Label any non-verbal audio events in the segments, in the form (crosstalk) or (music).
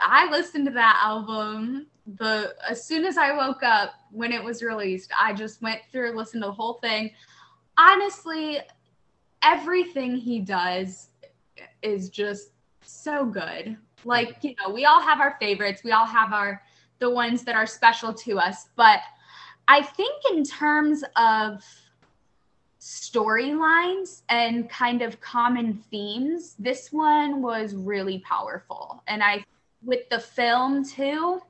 I listened to that album the as soon as I woke up when it was released. I just went through listened to the whole thing. Honestly, everything he does is just so good. Like, you know, we all have our favorites. We all have our the ones that are special to us, but I think in terms of storylines and kind of common themes, this one was really powerful. And I, with the film too,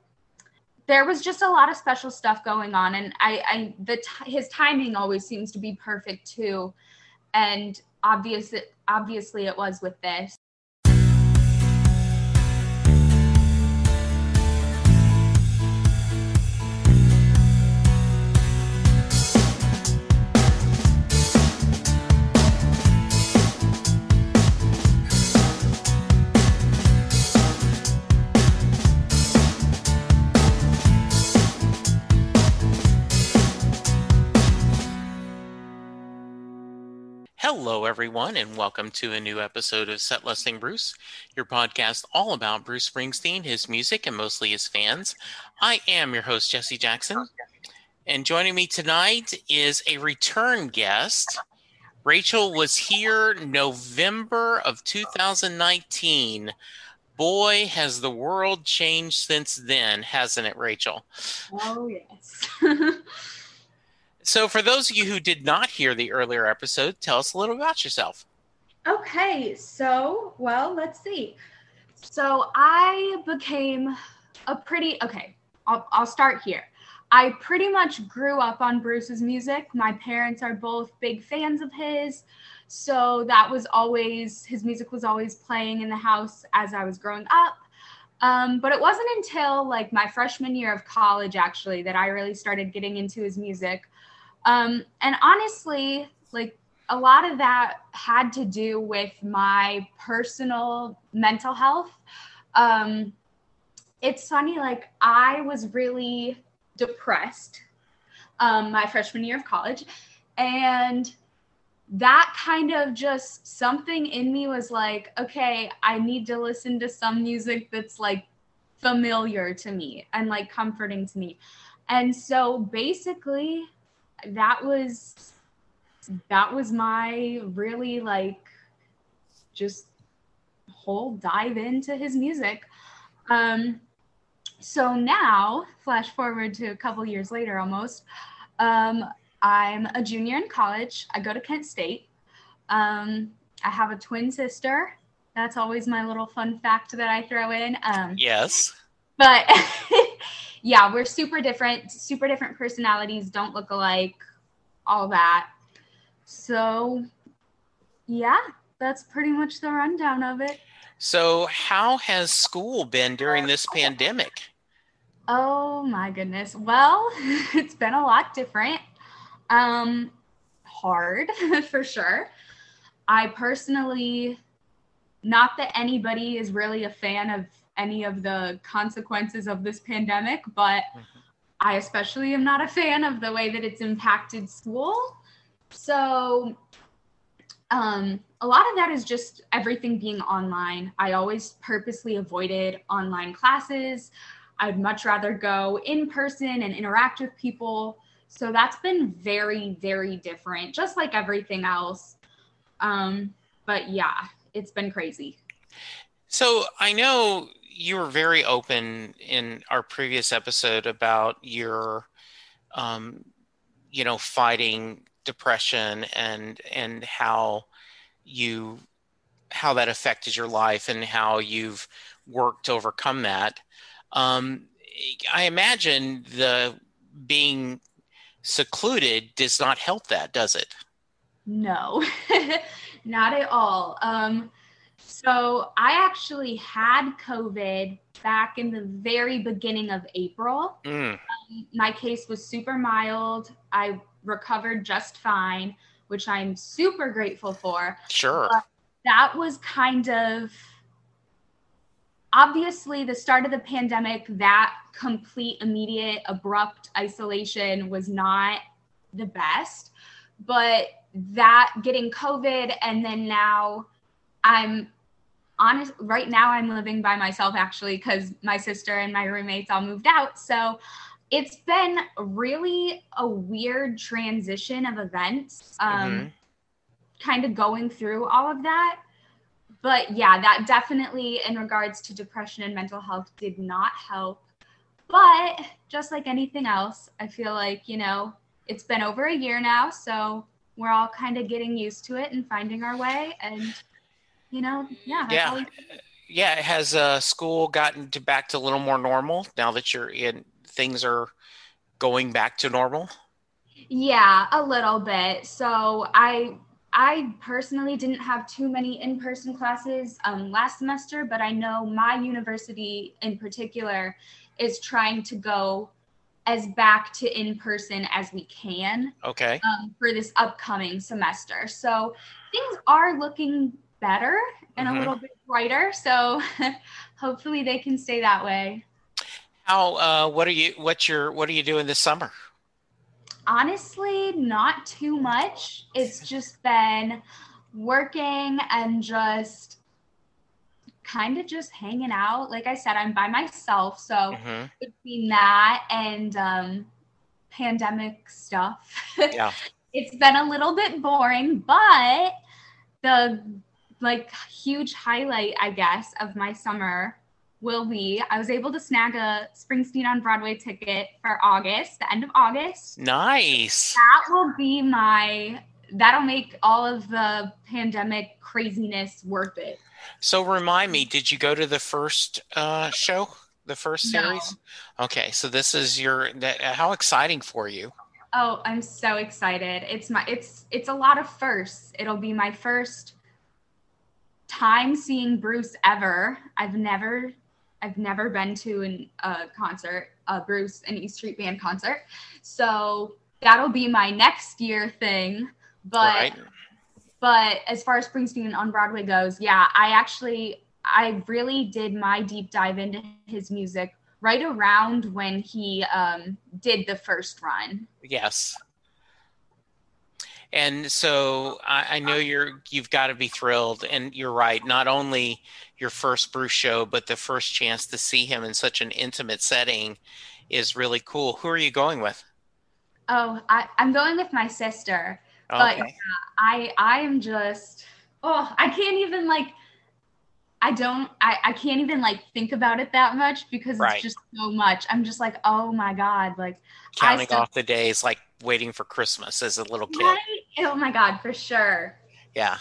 there was just a lot of special stuff going on, and I, I the t- his timing always seems to be perfect too, and obvious, obviously it was with this. Hello, everyone, and welcome to a new episode of Set Lusting Bruce, your podcast all about Bruce Springsteen, his music, and mostly his fans. I am your host, Jesse Jackson, and joining me tonight is a return guest. Rachel was here November of 2019. Boy, has the world changed since then, hasn't it, Rachel? Oh, yes. (laughs) So, for those of you who did not hear the earlier episode, tell us a little about yourself. Okay, so, well, let's see. So, I became a pretty, okay, I'll, I'll start here. I pretty much grew up on Bruce's music. My parents are both big fans of his. So, that was always, his music was always playing in the house as I was growing up. Um, but it wasn't until like my freshman year of college, actually, that I really started getting into his music. Um, and honestly, like a lot of that had to do with my personal mental health. Um, it's funny, like I was really depressed um, my freshman year of college, and that kind of just something in me was like, okay, I need to listen to some music that's like familiar to me and like comforting to me. And so basically, that was that was my really like just whole dive into his music. Um, so now, flash forward to a couple years later almost, um, I'm a junior in college. I go to Kent State. Um, I have a twin sister. That's always my little fun fact that I throw in. Um, yes. But (laughs) yeah, we're super different, super different personalities, don't look alike, all that. So, yeah, that's pretty much the rundown of it. So, how has school been during this pandemic? Oh my goodness. Well, (laughs) it's been a lot different. Um hard (laughs) for sure. I personally not that anybody is really a fan of any of the consequences of this pandemic, but mm-hmm. I especially am not a fan of the way that it's impacted school. So, um, a lot of that is just everything being online. I always purposely avoided online classes. I'd much rather go in person and interact with people. So that's been very, very different, just like everything else. Um, but yeah, it's been crazy. So I know you were very open in our previous episode about your um, you know fighting depression and and how you how that affected your life and how you've worked to overcome that. Um, i imagine the being secluded does not help that does it? No. (laughs) Not at all. Um, so I actually had COVID back in the very beginning of April. Mm. Um, my case was super mild. I recovered just fine, which I'm super grateful for. Sure. But that was kind of obviously the start of the pandemic, that complete, immediate, abrupt isolation was not the best. But that getting COVID and then now I'm honest right now I'm living by myself actually because my sister and my roommates all moved out. So it's been really a weird transition of events. Um, Mhm. kind of going through all of that. But yeah, that definitely in regards to depression and mental health did not help. But just like anything else, I feel like, you know, it's been over a year now, so we're all kind of getting used to it and finding our way and you know, yeah, Yeah. Yeah, has uh, school gotten to back to a little more normal now that you're in? Things are going back to normal. Yeah, a little bit. So I I personally didn't have too many in-person classes um, last semester, but I know my university in particular is trying to go as back to in-person as we can Okay. um, for this upcoming semester. So things are looking better and Mhm. a little bit brighter. So (laughs) hopefully they can stay that way. How? Uh, what are you? What's your? What are you doing this summer? honestly not too much it's (laughs) just been working and just kind of just hanging out like i said i'm by myself so hmm between that and um pandemic stuff (laughs) Yeah. it's been a little bit boring but the like huge highlight i guess of my summer will be i was able to snag a springsteen on broadway ticket for august the end of august Nice. that will be my that'll make all of the pandemic craziness worth it So remind me, did you go to the first uh, show, the first No. series? Okay, so this is your. That, how exciting for you! oh i'm so excited it's my it's it's a lot of firsts it'll be my first time seeing bruce ever i've never i've never been to an, a concert a bruce and east street band concert so that'll be my next year thing but right? but as far as Springsteen on Broadway goes, yeah, I actually I really did my deep dive into his music right around when he um, did the first run. Yes. And so I, I know you're you've got to be thrilled, and you're right. Not only your first Bruce show, but the first chance to see him in such an intimate setting is really cool. Who are you going with? Oh, I, I'm going with my sister. But Okay. Uh, I I am just oh I can't even like I don't I, I can't even like think about it that much because Right. it's just so much. I'm just like, oh my God, like Counting still- off the days like waiting for Christmas as a little kid. right? (laughs) Oh my God, for sure. Yeah.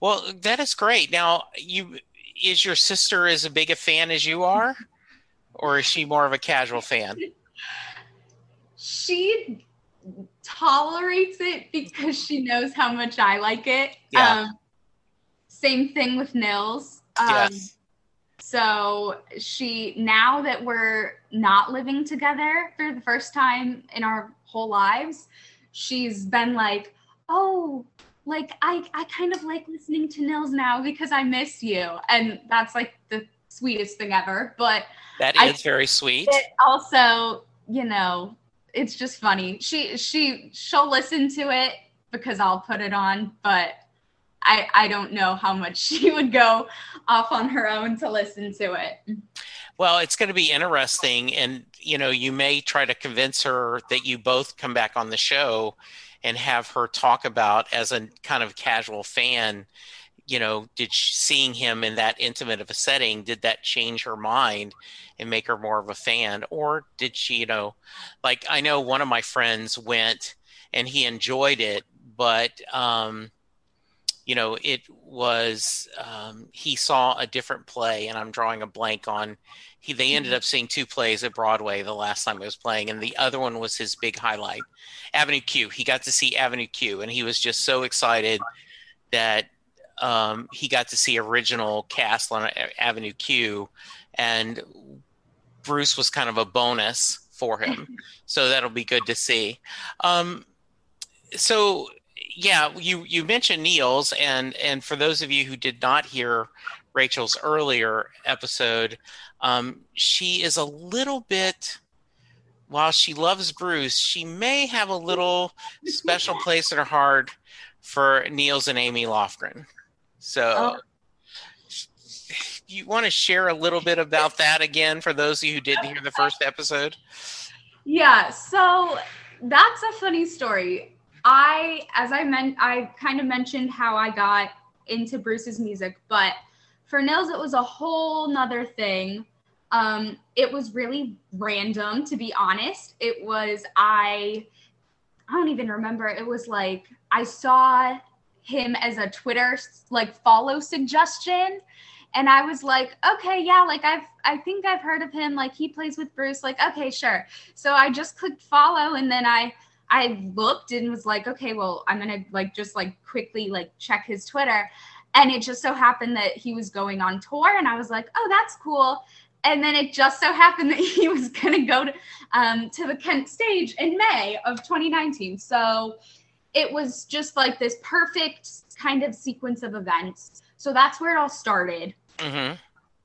Well, that is great. Now, you is your sister as big a fan as you are, or is she more of a casual fan? (laughs) she tolerates it because she knows how much I like it. Yeah. Um, same thing with Nils. Um, yes. So she, now that we're not living together for the first time in our whole lives, she's been like, oh, like I, I kind of like listening to Nils now because I miss you. And that's like the sweetest thing ever. But that is I- very sweet. also, you know, it's just funny. She she she'll listen to it because I'll put it on, but I I don't know how much (laughs) she would go off on her own to listen to it. Well, it's going to be interesting, and you know, you may try to convince her that you both come back on the show and have her talk about as a kind of casual fan. You know, did she, seeing him in that intimate of a setting did that change her mind and make her more of a fan, or did she, you know, like I know one of my friends went and he enjoyed it, but um, you know, it was um, he saw a different play, and I'm drawing a blank on. He they ended up seeing two plays at Broadway the last time he was playing, and the other one was his big highlight, Avenue Q. He got to see Avenue Q, and he was just so excited that um, he got to see original cast on Avenue Q, and Bruce was kind of a bonus for him. (laughs) so that'll be good to see. Um, so yeah, you you mentioned Nils, and and for those of you who did not hear Rachel's earlier episode, um, she is a little bit. While she loves Bruce, she may have a little special place in her heart for Nils and Amy Lofgren. So, you want to share a little bit about that again for those of you who didn't hear the first episode? Yeah, so that's a funny story. I, as I meant, I kind of mentioned how I got into Bruce's music, but for Nils, it was a whole nother thing. Um, it was really random, to be honest. It was, I, I don't even remember. It was like, I saw him as a Twitter like follow suggestion. And I was like, okay, yeah, like I've, I think I've heard of him. Like he plays with Bruce. Like, okay, sure. So I just clicked follow and then I, I looked and was like, okay, well, I'm gonna like just like quickly like check his Twitter. And it just so happened that he was going on tour, and I was like, oh, that's cool. And then it just so happened that (laughs) he was gonna go to um, to the Kent stage in May of 2019. So it was just like this perfect kind of sequence of events. So that's where it all started. Mm-hmm.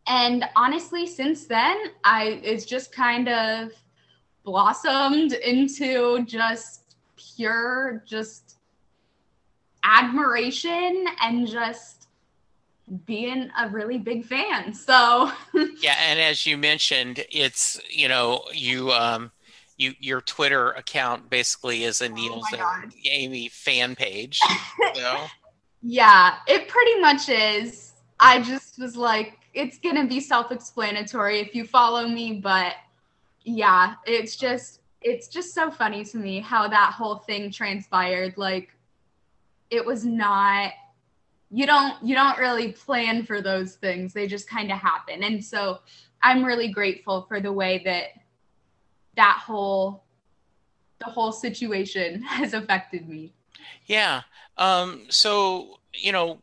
And honestly, since then, I it's just kind of blossomed into just pure just admiration and just being a really big fan. So (laughs) yeah, and as you mentioned, it's you know you um you your Twitter account basically is a Nils oh and Amy fan page. (laughs) So. yeah, it pretty much is. I just was like, it's gonna be self-explanatory if you follow me, but yeah, it's just it's just so funny to me how that whole thing transpired. Like it was not you don't you don't really plan for those things. They just kind of happen. And so I'm really grateful for the way that that whole the whole situation (laughs) has affected me. Yeah. Um so, you know,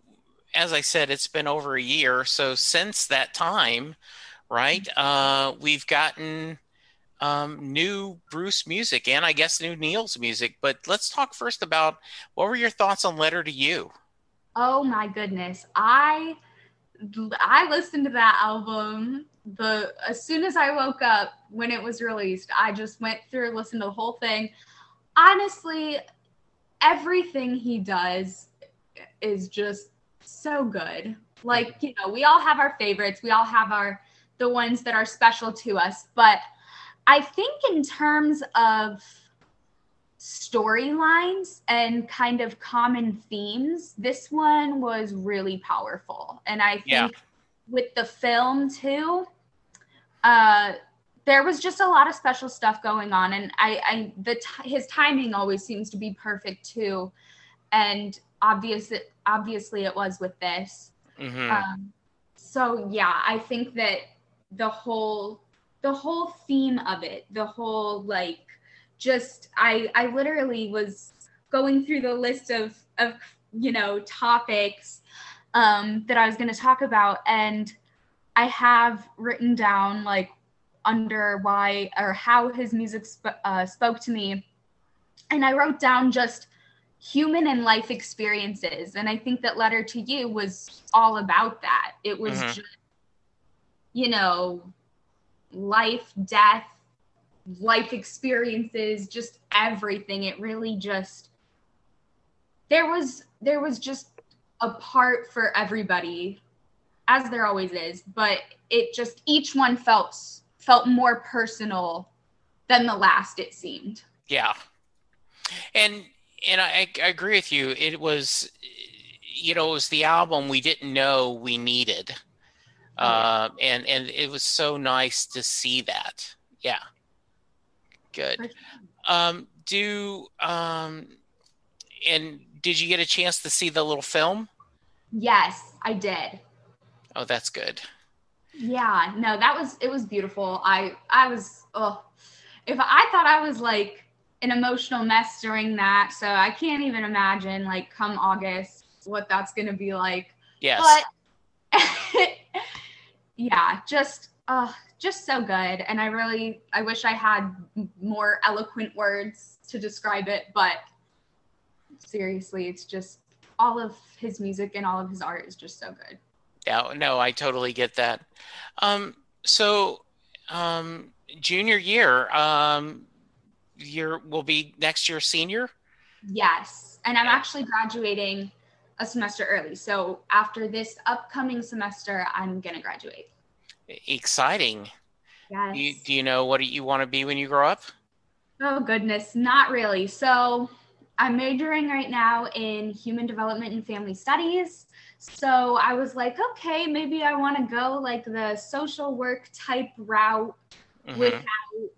as I said, it's been over a year. So since that time, right, uh, we've gotten um, new Bruce music and I guess new Nils' music. But let's talk first about what were your thoughts on Letter to You? Oh my goodness. I I listened to that album the as soon as I woke up when it was released. I just went through listened to the whole thing. Honestly, everything he does is just so good. Like, you know, we all have our favorites. We all have our the ones that are special to us, but I think in terms of storylines and kind of common themes, this one was really powerful. And I think yeah. with the film too, uh, there was just a lot of special stuff going on, and I, I the t- his timing always seems to be perfect too, and obviously, obviously it was with this. Mm-hmm. Um, so yeah, I think that the whole the whole theme of it, the whole like just I I literally was going through the list of of you know topics um, that I was going to talk about, and I have written down like under why or how his music sp- uh, spoke to me, and I wrote down just human and life experiences, and I think that Letter to You was all about that. It was mm-hmm. just you know life, death, life experiences, just everything. It really just there was there was just a part for everybody as there always is, but it just each one felt felt more personal than the last it seemed. Yeah. And and I, I agree with you. It was you know, it was the album we didn't know we needed uh, and and it was so nice to see that. Yeah, good. Um, do um, and did you get a chance to see the little film? Yes, I did. Oh, that's good. Yeah, no, that was it was beautiful. I I was oh, if I thought I was like an emotional mess during that, so I can't even imagine like come August what that's gonna be like. Yes. But (laughs) yeah, just uh just so good and I really I wish I had more eloquent words to describe it, but seriously, it's just all of his music and all of his art is just so good. Yeah, no, I totally get that. Um so um junior year, um year will be next year senior? Yes. And I'm actually graduating a semester early. So after this upcoming semester, I'm gonna graduate. Exciting. Yes. Do you, do you know what you want to be when you grow up? Oh goodness, not really. So I'm majoring right now in human development and family studies. So I was like, okay, maybe I want to go like the social work type route Mhm. without,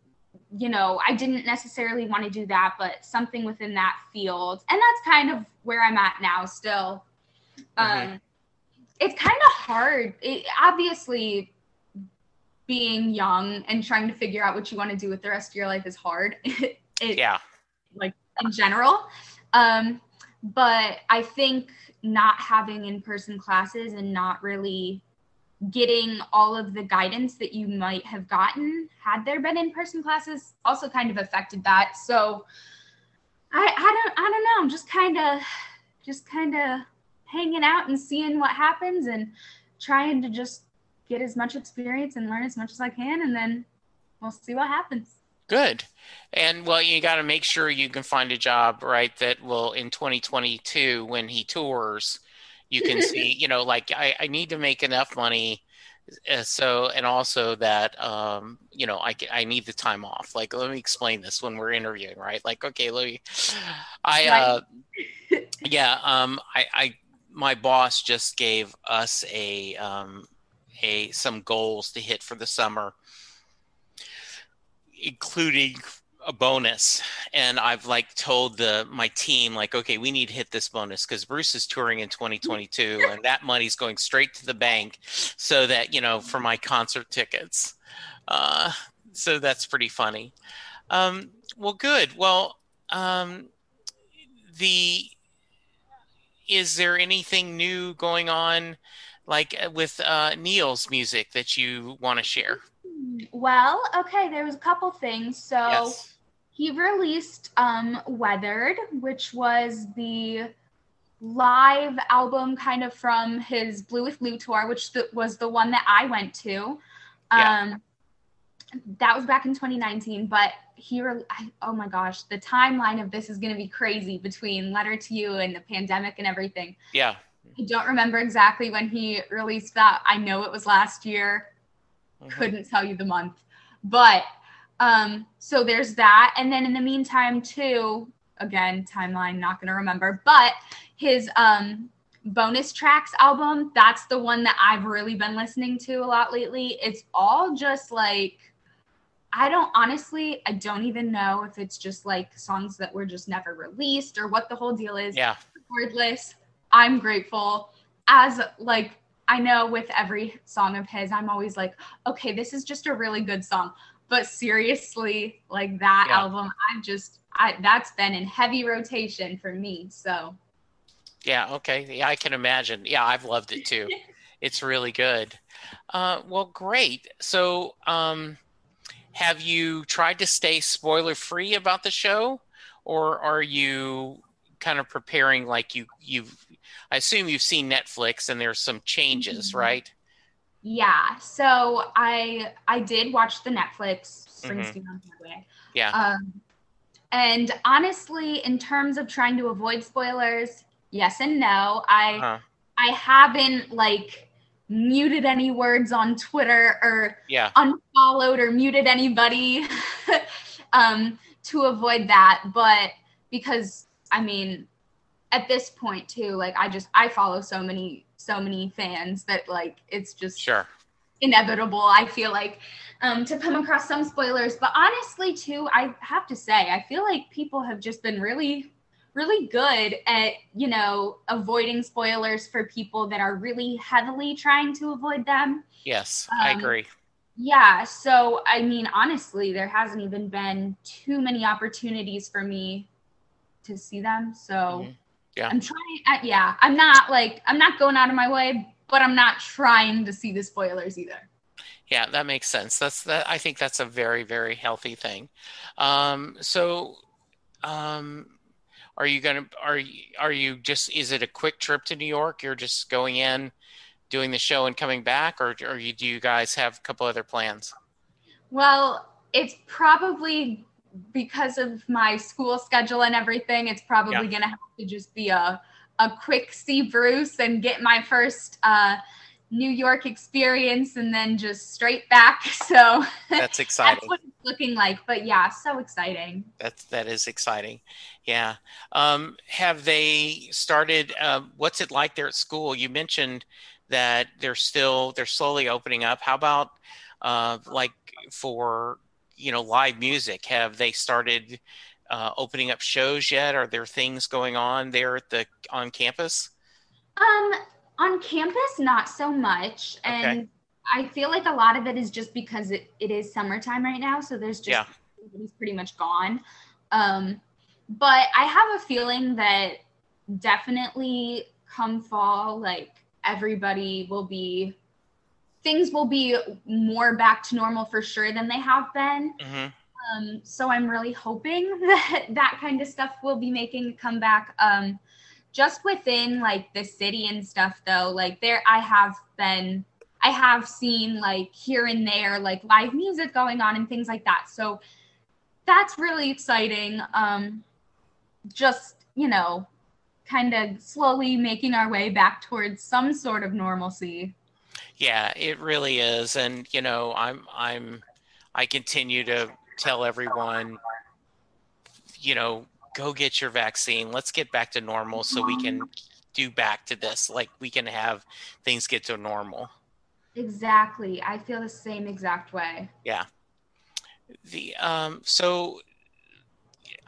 you know, I didn't necessarily want to do that, but something within that field. And that's kind of where I'm at now still. Um, it's kind of hard. It, obviously, being young and trying to figure out what you want to do with the rest of your life is hard. (laughs) it, Yeah. Like in general. Um, but I think not having in person classes and not really getting all of the guidance that you might have gotten had there been in person classes also kind of affected that. So I, I don't I don't know. I'm just kind of just kind of hanging out and seeing what happens and trying to just get as much experience and learn as much as I can and then we'll see what happens. Good. And well, you got to make sure you can find a job, right? That will in 2022 when he tours, you can see, (laughs) you know, like I, I need to make enough money. Uh, so, and also that, um, you know, I, I need the time off. Like, let me explain this when we're interviewing, right? Like, okay, let me, I, uh, (laughs) yeah, um, I, I, my boss just gave us a, um, a, some goals to hit for the summer including a bonus and i've like told the my team like okay we need to hit this bonus because bruce is touring in 2022 and that money's going straight to the bank so that you know for my concert tickets. Uh, so that's pretty funny. Um, well good. Well um, the is there anything new going on like uh, with uh, Nils' music that you want to share Well, okay, there was a couple things. So yes he released um Weathered, which was the live album kind of from his Blue with Lou tour, which th- was the one that I went to. Yeah. Um that was back in 2019, but he re- I, oh my gosh, the timeline of this is going to be crazy between Letter to You and the pandemic and everything. yeah I don't remember exactly when he released that. I know it was last year Mhm. couldn't tell you the month but um so there's that and then in the meantime too again timeline not gonna remember but his um bonus tracks album that's the one that i've really been listening to a lot lately it's all just like i don't honestly i don't even know if it's just like songs that were just never released or what the whole deal is yeah regardless, I'm grateful. As like I know with every song of his, I'm always like, okay, this is just a really good song. But seriously, like that Yeah. album, I'm just I that's been in heavy rotation for me. So Yeah, okay. Yeah, I can imagine. Yeah, I've loved it too. (laughs) it's really good. Uh, well, great. So, um, have you tried to stay spoiler free about the show, or are you kind of preparing like you you've? I assume you've seen Netflix and there's some changes, Mhm. right? Yeah. So I I did watch the Netflix Springsteen on Broadway. Yeah. Um, and honestly, in terms of trying to avoid spoilers, yes and no. I Uh-huh. I haven't like muted any words on Twitter or Yeah. unfollowed or muted anybody (laughs) um, to avoid that. But because I mean, at this point too, like I just I follow so many so many fans that like it's just Sure. inevitable. I feel like um, to come across some spoilers, but honestly, too, I have to say, I feel like people have just been really, really good at you know avoiding spoilers for people that are really heavily trying to avoid them. Yes, I Um, agree. Yeah, so I mean, honestly, there hasn't even been too many opportunities for me to see them. So Mhm. Yeah. I'm trying. Uh, yeah, I'm not like I'm not going out of my way, but I'm not trying to see the spoilers either. Yeah, that makes sense. That's that. I think that's a very, very healthy thing. Um, so, um, are you gonna? Are you? Are you just? Is it a quick trip to New York? You're just going in, doing the show and coming back, or, or you, do you guys have a couple other plans? Well, it's probably because of my school schedule and everything. It's probably Yeah. gonna have to just be a a quick see Bruce and get my first uh, New York experience and then just straight back. (laughs) So that's (laughs) exciting. that's what it's looking like. But yeah, so exciting. That's that is exciting. Yeah. Um, have they started? Uh, what's it like there at school? You mentioned that they're still they're slowly opening up. How about uh, like for you know live music? Have they started uh, opening up shows yet? Are there things going on there at the on campus? Um, on campus, not so much, and okay. I feel like a lot of it is just because it, it is summertime right now, so there's just yeah. everybody's pretty much gone. Um, but I have a feeling that definitely come fall, like everybody will be things will be more back to normal for sure than they have been. Mm-hmm. Um, so I'm really hoping (laughs) that that kind of stuff will be making a comeback. Um, just within like the city and stuff, though, like there, I have been, I have seen like here and there, like live music going on and things like that. So that's really exciting. Um, just, you know, kind of slowly making our way back towards some sort of normalcy. Yeah, it really is. And, you know, I'm, I'm, I continue to tell everyone, you know, go get your vaccine. Let's get back to normal so we can do back to this. Like we can have things get to normal. Exactly. I feel the same exact way. Yeah. The um so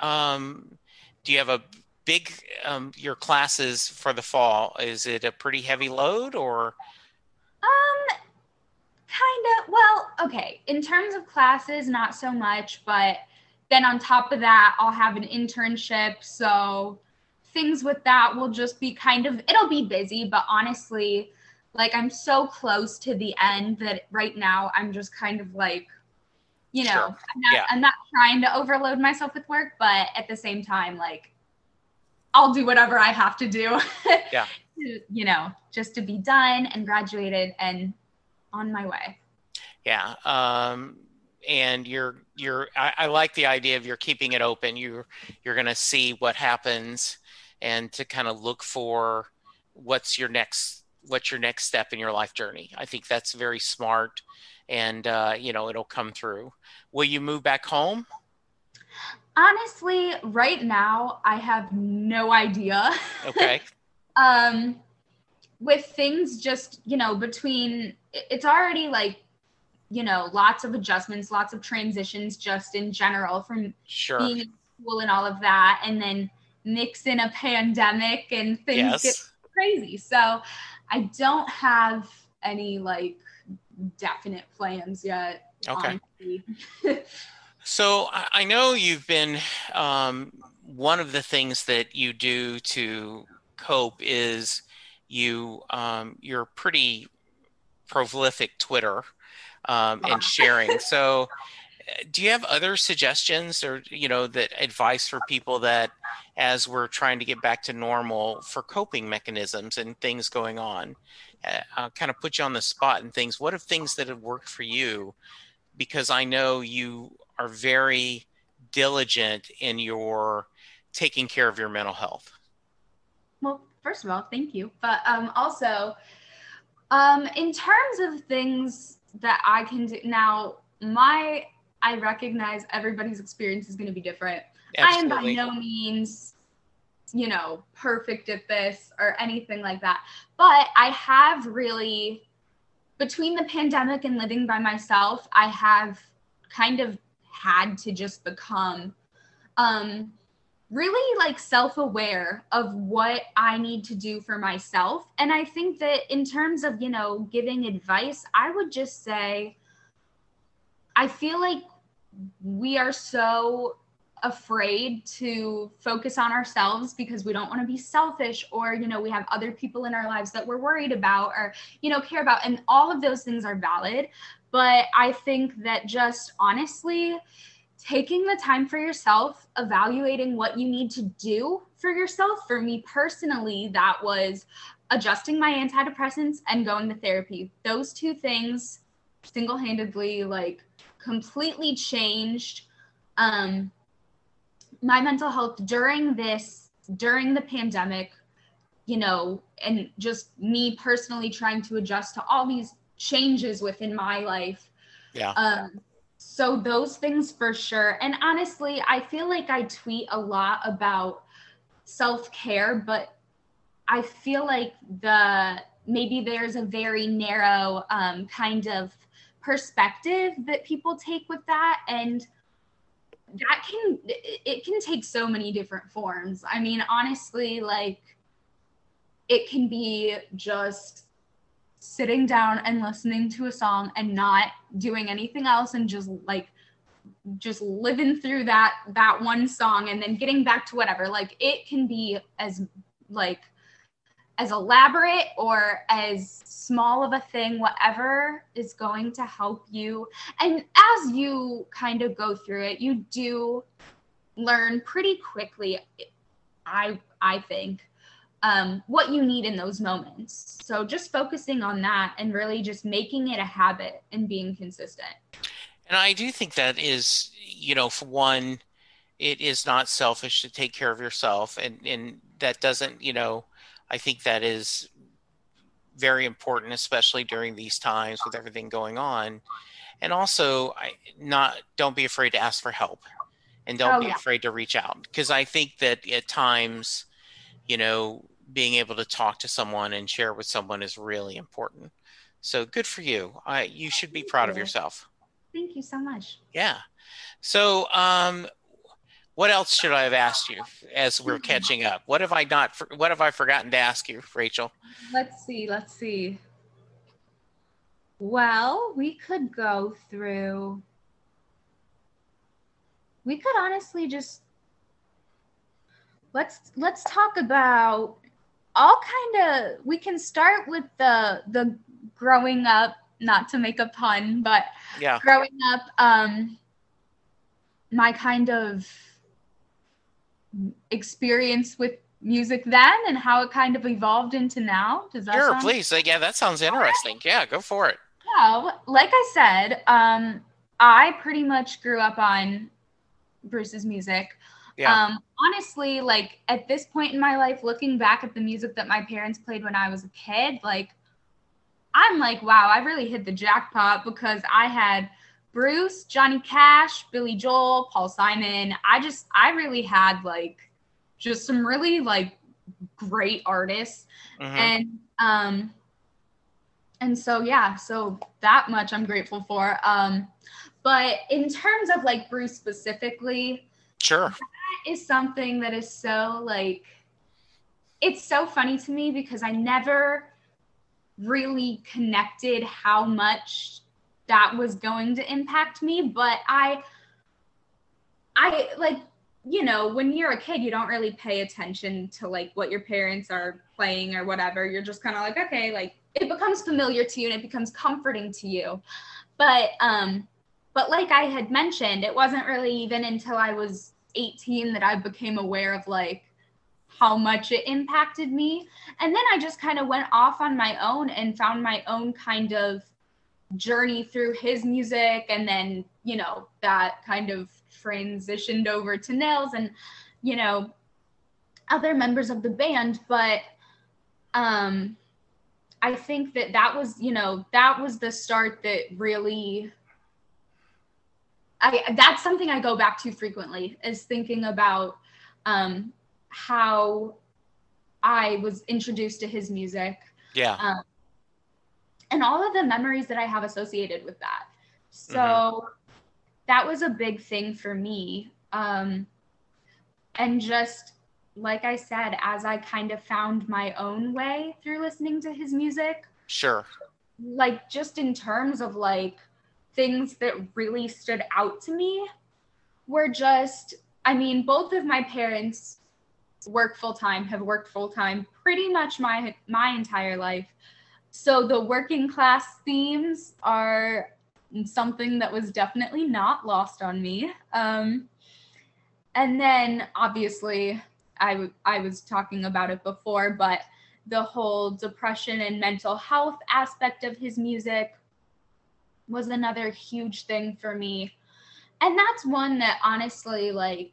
um do you have a big um your classes for the fall? Is it a pretty heavy load or um kind of well okay in terms of classes not so much but then on top of that i'll have an internship so things with that will just be kind of it'll be busy but honestly like i'm so close to the end that right now i'm just kind of like you know sure. I'm, not, yeah. I'm not trying to overload myself with work but at the same time like i'll do whatever i have to do (laughs) yeah you know just to be done and graduated and on my way. Yeah. Um, and you're you're I, I, like the idea of you're keeping it open. You're, you're going to see what happens and to kind of look for what's your next what's your next step in your life journey. I think that's very smart, and uh, you know it'll come through. Will you move back home? Honestly, right now I have no idea. Okay. (laughs) um, with things just you know between it's already like you know lots of adjustments lots of transitions just in general from sure. being in school and all of that and then mix in a pandemic and things yes. get crazy so i don't have any like definite plans yet okay so i know you've been um, one of the things that you do to cope is you um, you're pretty prolific Twitter um, and (laughs) sharing. so, do you have other suggestions or you know that advice for people that as we're trying to get back to normal for coping mechanisms and things going on uh, i'll kind of put you on the spot and things what are things that have worked for you? Because i know you are very diligent in your taking care of your mental health first of all, thank you. But um, also, um, in terms of things that I can do now, my I recognize everybody's experience is going to be different. Absolutely. I am by no means, you know, perfect at this or anything like that. But I have really, between the pandemic and living by myself, I have kind of had to just become um, really like self-aware of what I need to do for myself. And I think that in terms of, you know, giving advice, I would just say I feel like we are so afraid to focus on ourselves because we don't want to be selfish or you know we have other people in our lives that we're worried about or you know care about and all of those things are valid but i think that just honestly taking the time for yourself, evaluating what you need to do for yourself. For me personally, that was adjusting my antidepressants and going to therapy. Those two things single handedly, like, completely changed um, my mental health during this, during the pandemic. you know, and just me personally trying to adjust to all these changes within my life. Yeah. Um, so those things for sure. And honestly, I feel like I tweet a lot about self-care, but I feel like the maybe there's a very narrow um, kind of perspective that people take with that and that can it can take so many different forms i mean honestly like it can be just sitting down and listening to a song and not doing anything else and just like just living through that that one song and then getting back to whatever like it can be as like as elaborate or as small of a thing, whatever is going to help you. And as you kind of go through it, you do learn pretty quickly, I I think, um, what you need in those moments. So just focusing on that and really just making it a habit and being consistent. And I do think that is, you know, for one, it is not selfish to take care of yourself, and and that doesn't, you know I think that is very important, especially during these times with everything going on. And also, I not don't be afraid to ask for help, and don't oh, be yeah. afraid to reach out because I think that at times, you know, being able to talk to someone and share with someone is really important. So good for you. I you should be proud of yourself. Thank you so much. Yeah. So, um, what else should I have asked you as we're catching up? What have I not? What have I forgotten to ask you, Rachel? Let's see. Let's see. Well, we could go through. We could honestly just let's let's talk about all kind of. We can start with the the growing up. Not to make a pun, but yeah, growing up. Um, my kind of experience with music then and how it kind of evolved into now. Does that sure, sound- please? Yeah, that sounds interesting. Yeah, go for it. Yeah, like I said, um, I pretty much grew up on Bruce's music. Yeah. Um, honestly, like at this point in my life, looking back at the music that my parents played when I was a kid, like I'm like, wow, I really hit the jackpot because I had Bruce, Johnny Cash, Billy Joel, Paul Simon. I just I really had like just some really like great artists. Mm-hmm. And um and so yeah, so that much I'm grateful for. Um but in terms of like Bruce specifically, sure. That is something that is so like it's so funny to me because I never really connected how much that was going to impact me but i i like you know when you're a kid you don't really pay attention to like what your parents are playing or whatever you're just kind of like okay like it becomes familiar to you and it becomes comforting to you but um but like i had mentioned it wasn't really even until i was 18 that i became aware of like how much it impacted me. And then i just kind of went off on my own and found my own kind of journey through his music and then you know that kind of transitioned over to Nils and you know other members of the band. But um I think that that was you know that was the start that really I that's something I go back to frequently is thinking about um how I was introduced to his music yeah um, and all of the memories that I have associated with that. So mm-hmm. that was a big thing for me. Um, and just like I said, as I kind of found my own way through listening to his music. Sure. Like just in terms of like things that really stood out to me were just, I mean, both of my parents work full time, have worked full time pretty much my my entire life. So the working class themes are something that was definitely not lost on me. Um, and then obviously, I, w- I was talking about it before, but the whole depression and mental health aspect of his music was another huge thing for me. And that's one that honestly, like,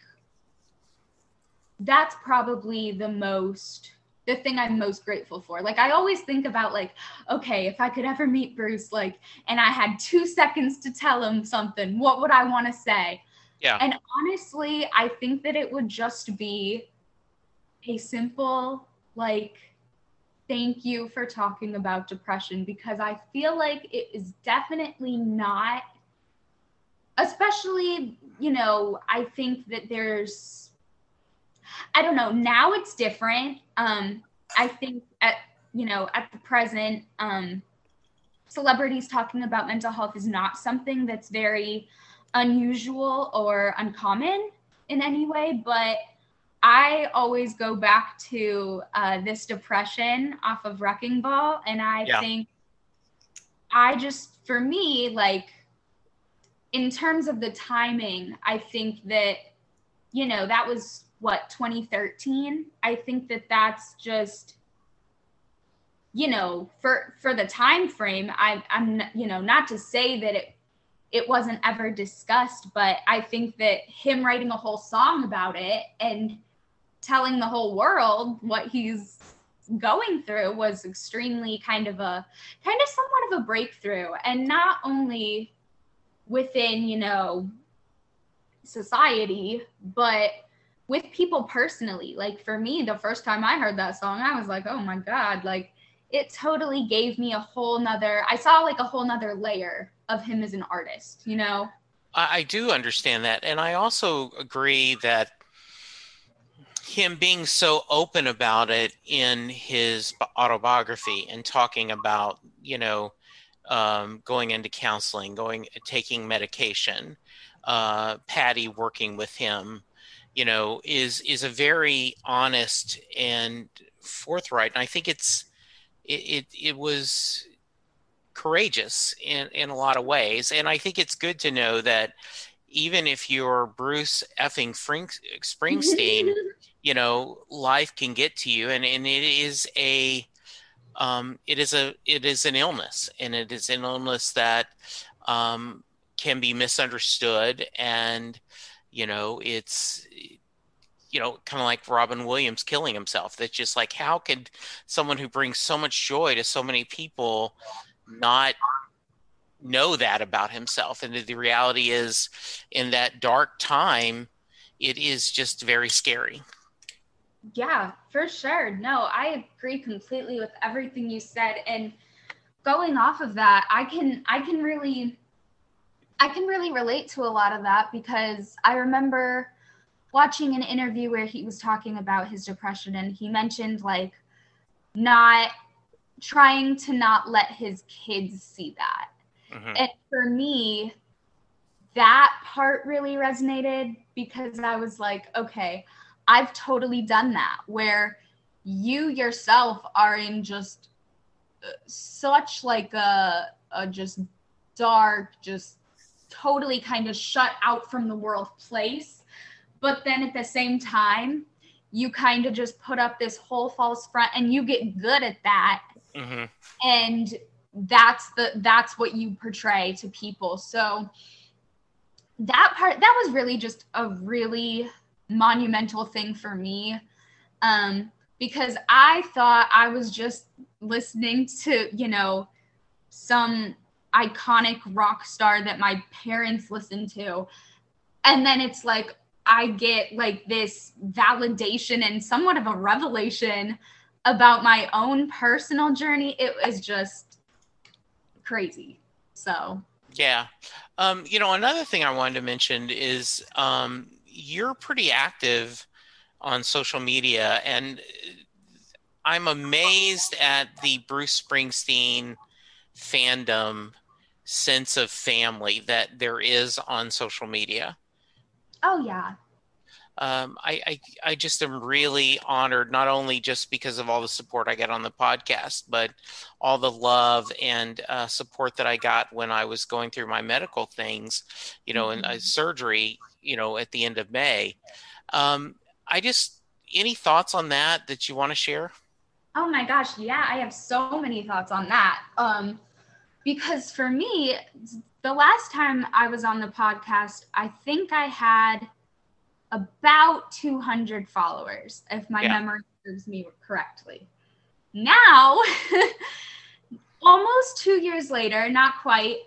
that's probably the most the thing I'm most grateful for. Like I always think about like, okay, if I could ever meet Bruce, like, and I had two seconds to tell him something, what would I want to say? Yeah. And honestly, I think that it would just be a simple like thank you for talking about depression because I feel like it is definitely not especially, you know, I think that there's I don't know, now it's different. Um I think at you know, at the present um celebrities talking about mental health is not something that's very unusual or uncommon in any way, but I always go back to uh, this depression off of Wrecking Ball, and I yeah. think I just, for me, like in terms of the timing, I think that you know that was what 2013. I think that that's just you know for for the time frame. I, I'm you know not to say that it it wasn't ever discussed, but I think that him writing a whole song about it and telling the whole world what he's going through was extremely kind of a kind of somewhat of a breakthrough. And not only within you know society but with people personally. Like for me the first time i heard that song i was like oh my god like it totally gave me a whole nother i saw like a whole nother layer of him as an artist you know? I do understand that. And i also agree that him being so open about it in his autobiography and talking about you know um, going into counseling going taking medication uh, Patti working with him you know is is a very honest and forthright and i think it's it it, it was courageous in in a lot of ways and i think it's good to know that even if you're bruce effing (laughs) springsteen you know life can get to you and, and it is a um, it is a it is an illness and it is an illness that um, can be misunderstood and you know it's you know kind of like robin williams killing himself. That's just like how could someone who brings so much joy to so many people not know that about himself? And the reality is in that dark time it is just very scary yeah, for sure. No, I agree completely with everything you said and going off of that, I can I can really I can really relate to a lot of that because I remember watching an interview where he was talking about his depression and he mentioned like not trying to not let his kids see that. Mm-hmm. And for me, that part really resonated because I was like, okay, I've totally done that where you yourself are in just uh, such like a, a just dark, just totally kind of shut out from the world place. But then at the same time, you kind of just put up this whole false front and you get good at that. Mm-hmm. And that's the that's what you portray to people. So that part that was really just a really monumental thing for me um, because I thought I was just listening to, you know, some iconic rock star that my parents listened to. And then it's like, I get like this validation and somewhat of a revelation about my own personal journey. It was just crazy. So, yeah. Um, you know, another thing I wanted to mention is um, you're pretty active on social media, and I'm amazed at the Bruce Springsteen fandom sense of family that there is on social media. Oh yeah. Um, I, I I just am really honored, not only just because of all the support I get on the podcast, but all the love and uh, support that I got when I was going through my medical things, you know, mm-hmm. and uh, surgery you know, at the end of May. Um, I just, any thoughts on that that you want to share? Oh my gosh, yeah, I have so many thoughts on that. Um, because for me, the last time I was on the podcast, I think I had about 200 followers, if my yeah. memory serves me correctly. Now, (laughs) almost two years later, not quite,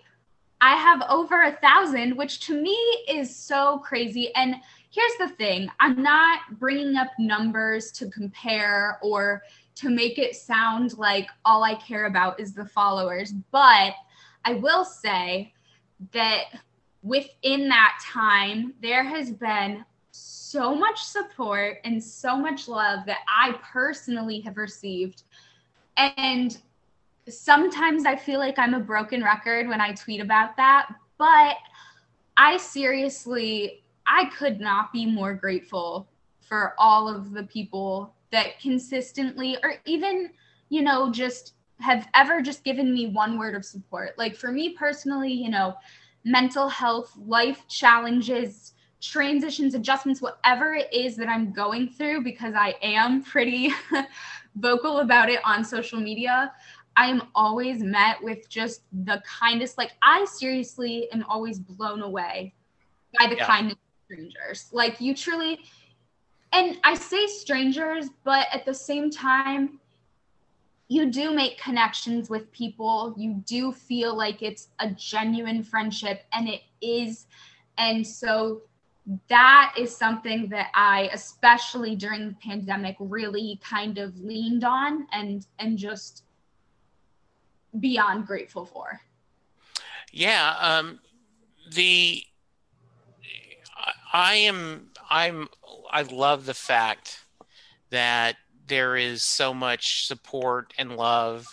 I have over a thousand, which to me is so crazy. And here's the thing I'm not bringing up numbers to compare or to make it sound like all I care about is the followers. But I will say that within that time, there has been so much support and so much love that I personally have received. And sometimes I feel like I'm a broken record when I tweet about that, but I seriously, I could not be more grateful for all of the people that consistently, or even, you know, just have ever just given me one word of support. Like for me personally, you know, mental health, life challenges, transitions, adjustments, whatever it is that I'm going through, because I am pretty (laughs) vocal about it on social media. I am always met with just the kindest, like, I seriously am always blown away by the yeah. kindness of strangers. Like, you truly, and I say strangers, but at the same time, you do make connections with people. You do feel like it's a genuine friendship, and it is. And so that is something that I, especially during the pandemic, really kind of leaned on and and just beyond grateful for. Yeah, um, the I am I'm I love the fact that there is so much support and love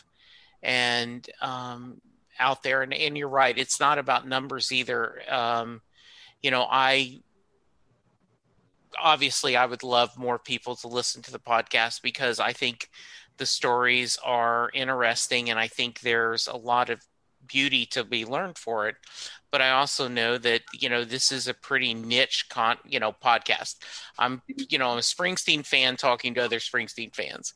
and um, out there and, and you're right it's not about numbers either um, you know i obviously i would love more people to listen to the podcast because i think the stories are interesting and i think there's a lot of beauty to be learned for it. But i also know that you know this is a pretty niche con you know podcast. I'm you know i'm a springsteen fan talking to other springsteen fans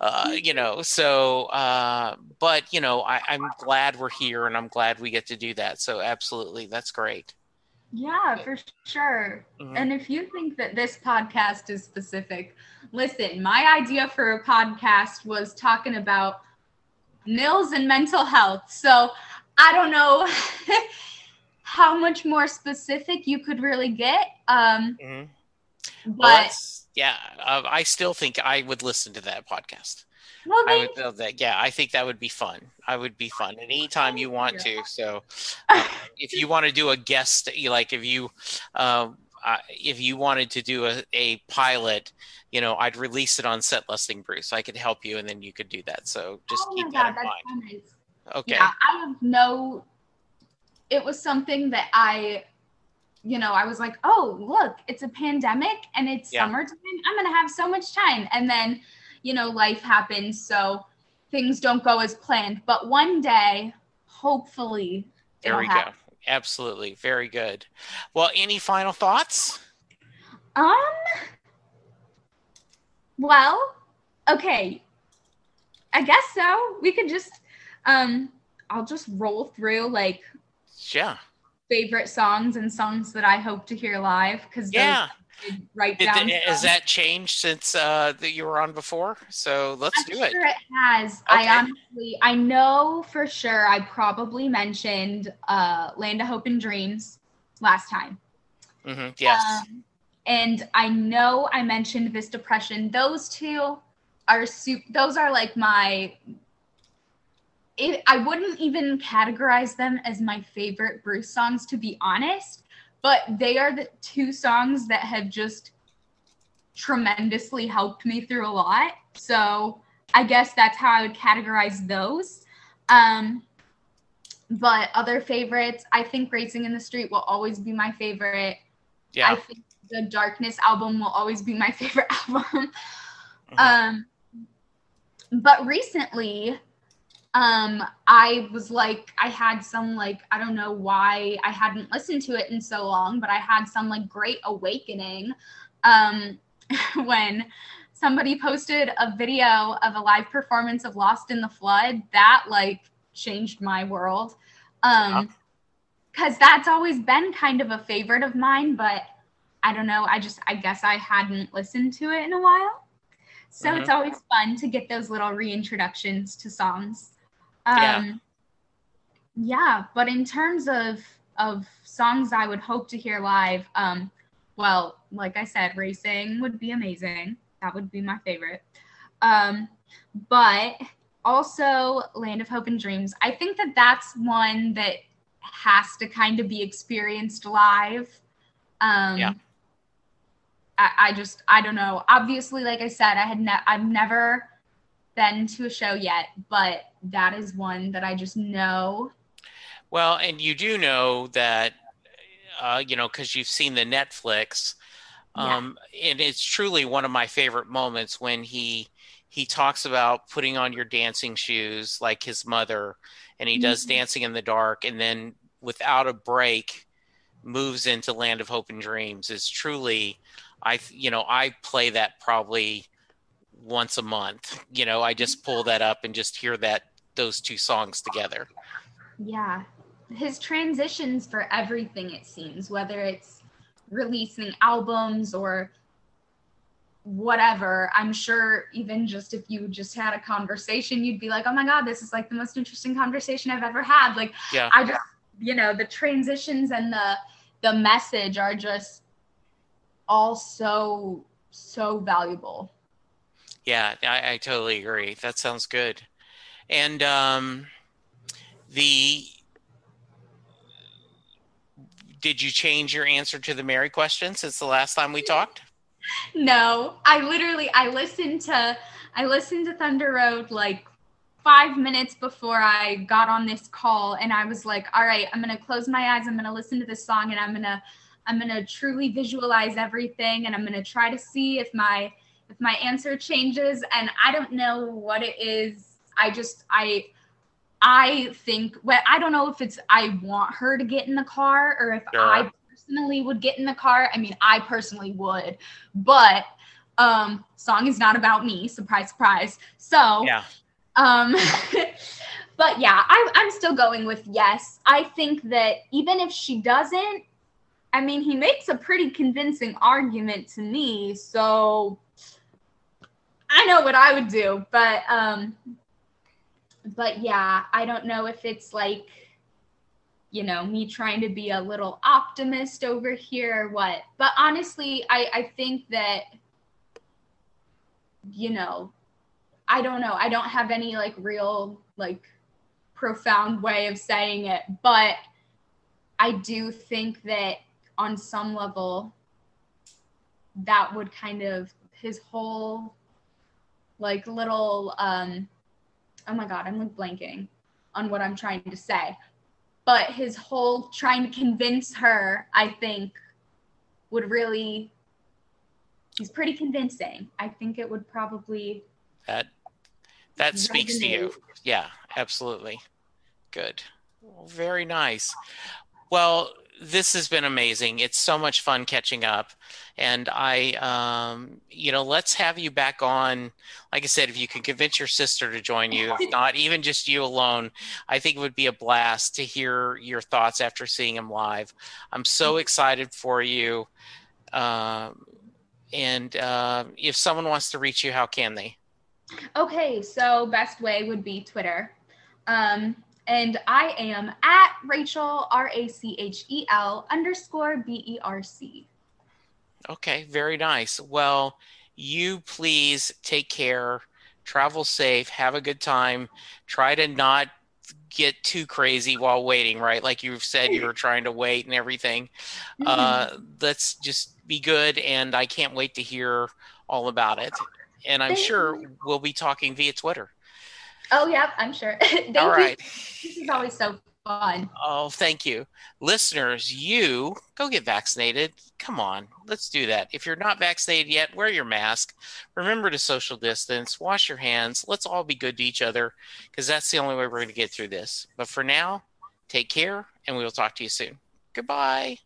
uh you know so uh but you know I, i'm glad we're here and i'm glad we get to do that. So absolutely that's great yeah, for sure. Mm-hmm. And if you think that this podcast is specific, listen, my idea for a podcast was talking about Nils and mental health. So I don't know (laughs) how much more specific you could really get. Um, mm-hmm. But well, yeah, uh, I still think I would listen to that podcast. Well, I would build that. Yeah, I think that would be fun. I would be fun anytime you want to. So, uh, (laughs) if you want to do a guest, like if you, uh, uh, if you wanted to do a, a pilot, you know, I'd release it on Set Lusting, Bruce. I could help you, and then you could do that. So just oh keep that in mind. nice. Okay. Yeah, I have no. It was something that I, you know, I was like, oh, look, it's a pandemic and it's yeah. summertime. I'm gonna have so much time, and then, you know, life happens, so things don't go as planned. But one day, hopefully, there we happen. go. Absolutely, very good. Well, any final thoughts? Um. Well, okay. I guess so. We could just um, I'll just roll through like yeah favorite songs and songs that I hope to hear live because yeah. Write down. Has that changed since uh, that you were on before? So let's I'm do sure it. it has. Okay. I honestly, I know for sure. I probably mentioned uh, "Land of Hope and Dreams" last time. Mm-hmm. Yes. Um, and I know I mentioned this depression. Those two are super. Those are like my it, I wouldn't even categorize them as my favorite Bruce songs, to be honest, but they are the two songs that have just tremendously helped me through a lot. So I guess that's how I would categorize those. Um, but other favorites, I think Racing in the Street will always be my favorite. Yeah. I think the Darkness album will always be my (laughs) favorite album. Mm-hmm. Um, but recently, um i was like i had some like i don't know why i hadn't listened to it in so long but i had some like great awakening um (laughs) when somebody posted a video of a live performance of lost in the flood that like changed my world um because that's always been kind of a favorite of mine but i don't know i just i guess i hadn't listened to it in a while So mm-hmm. it's always fun to get those little reintroductions to songs. Um, yeah. Yeah, but in terms of of songs I would hope to hear live, um, well, like I said, racing would be amazing. That would be my favorite. Um, but also Land of Hope and Dreams. I think that that's one that has to kind of be experienced live. Um, yeah. I, I just I don't know. Obviously, like I said, I had ne- I've never been to a show yet, but that is one that I just know. Well, and you do know that, uh, you know, because you've seen the Netflix, um, yeah. and it's truly one of my favorite moments when he he talks about putting on your dancing shoes like his mother, and he mm-hmm. does dancing in the dark, and then without a break moves into Land of Hope and Dreams is truly, I you know I play that probably once a month. You know, I just pull that up and just hear that those two songs together. Yeah. His transitions for everything it seems, whether it's releasing albums or whatever i'm sure even just if you just had a conversation you'd be like oh my god this is like the most interesting conversation i've ever had like yeah. i just you know the transitions and the the message are just all so so valuable yeah, I, I totally agree. That sounds good. And um, the did you change your answer to the Mary question since the last time we talked? No, I literally I listened to I listened to Thunder Road like five minutes before I got on this call, and I was like, all right, I'm gonna close my eyes, I'm gonna listen to this song, and I'm gonna I'm gonna truly visualize everything, and I'm gonna try to see if my if my answer changes and I don't know what it is, I just I I think well, I don't know if it's I want her to get in the car or if sure. I personally would get in the car. I mean, I personally would, but um song is not about me, surprise, surprise. So yeah. um (laughs) but yeah, I, I'm still going with yes. I think that even if she doesn't, I mean, he makes a pretty convincing argument to me. So I know what I would do, but um but yeah, I don't know if it's like you know, me trying to be a little optimist over here or what. But honestly, I I think that you know, I don't know. I don't have any like real like profound way of saying it, but I do think that on some level that would kind of his whole like little um oh my god i'm like blanking on what i'm trying to say. But his whole trying to convince her i think would really he's pretty convincing. I think it would probably that that speaks to you. yeah absolutely. Good. Well, very nice. Well this has been amazing. It's so much fun catching up. And I, um, you know, let's have you back on. Like I said, if you can convince your sister to join you, if not even just you alone, I think it would be a blast to hear your thoughts after seeing him live. I'm so excited for you. Um, and uh, if someone wants to reach you, how can they? Okay, so best way would be Twitter. Um, and I am at Rachel, R A C H E L underscore B E R C. Okay, very nice. Well, you please take care, travel safe, have a good time. Try to not get too crazy while waiting, right? Like you've said, you were trying to wait and everything. Mm-hmm. Uh, let's just be good, and I can't wait to hear all about it. And I'm sure we'll be talking via Twitter. Oh, yeah, I'm sure. (laughs) All right. This is always so fun. Oh, thank you. Listeners, you go get vaccinated. Come on, let's do that. If you're not vaccinated yet, wear your mask. Remember to social distance, wash your hands. Let's all be good to each other because that's the only way we're going to get through this. But for now, take care and we will talk to you soon. Goodbye.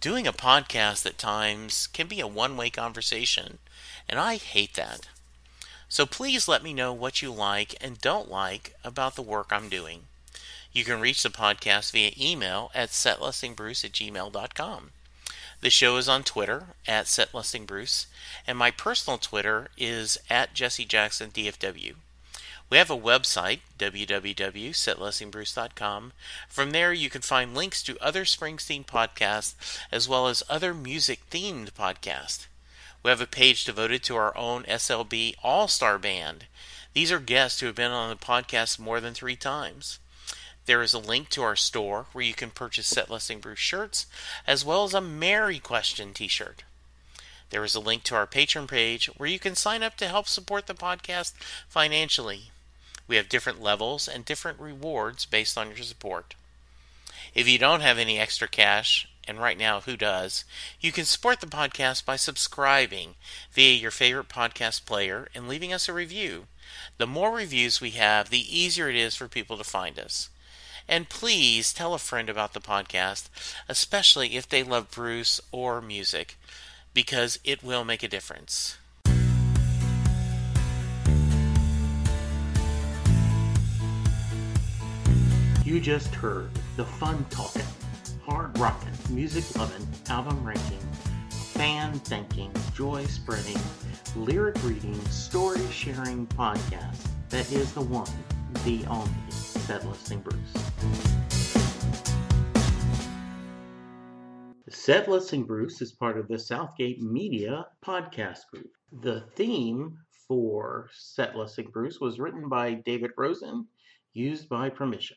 Doing a podcast at times can be a one way conversation, and I hate that. So please let me know what you like and don't like about the work I'm doing. You can reach the podcast via email at setlustingbruce at gmail.com. The show is on Twitter at SetLustingBruce, and my personal Twitter is at jessejacksondfw. We have a website, www.setlustingbruce.com. From there, you can find links to other Springsteen podcasts as well as other music themed podcasts. We have a page devoted to our own SLB All Star Band. These are guests who have been on the podcast more than three times. There is a link to our store where you can purchase Set Lusting Bruce shirts as well as a Mary Question t shirt. There is a link to our Patreon page where you can sign up to help support the podcast financially. We have different levels and different rewards based on your support. If you don't have any extra cash, and right now, who does? You can support the podcast by subscribing via your favorite podcast player and leaving us a review. The more reviews we have, the easier it is for people to find us. And please tell a friend about the podcast, especially if they love Bruce or music, because it will make a difference. You just heard the fun talking, hard rocking, music loving, album ranking, fan thinking, joy spreading, lyric reading, story sharing podcast that is the one, the only Set Lusting Bruce. Set Lusting Bruce is part of the Southgate Media podcast group. The theme for Set Lusting Bruce was written by David Rosen, used by permission.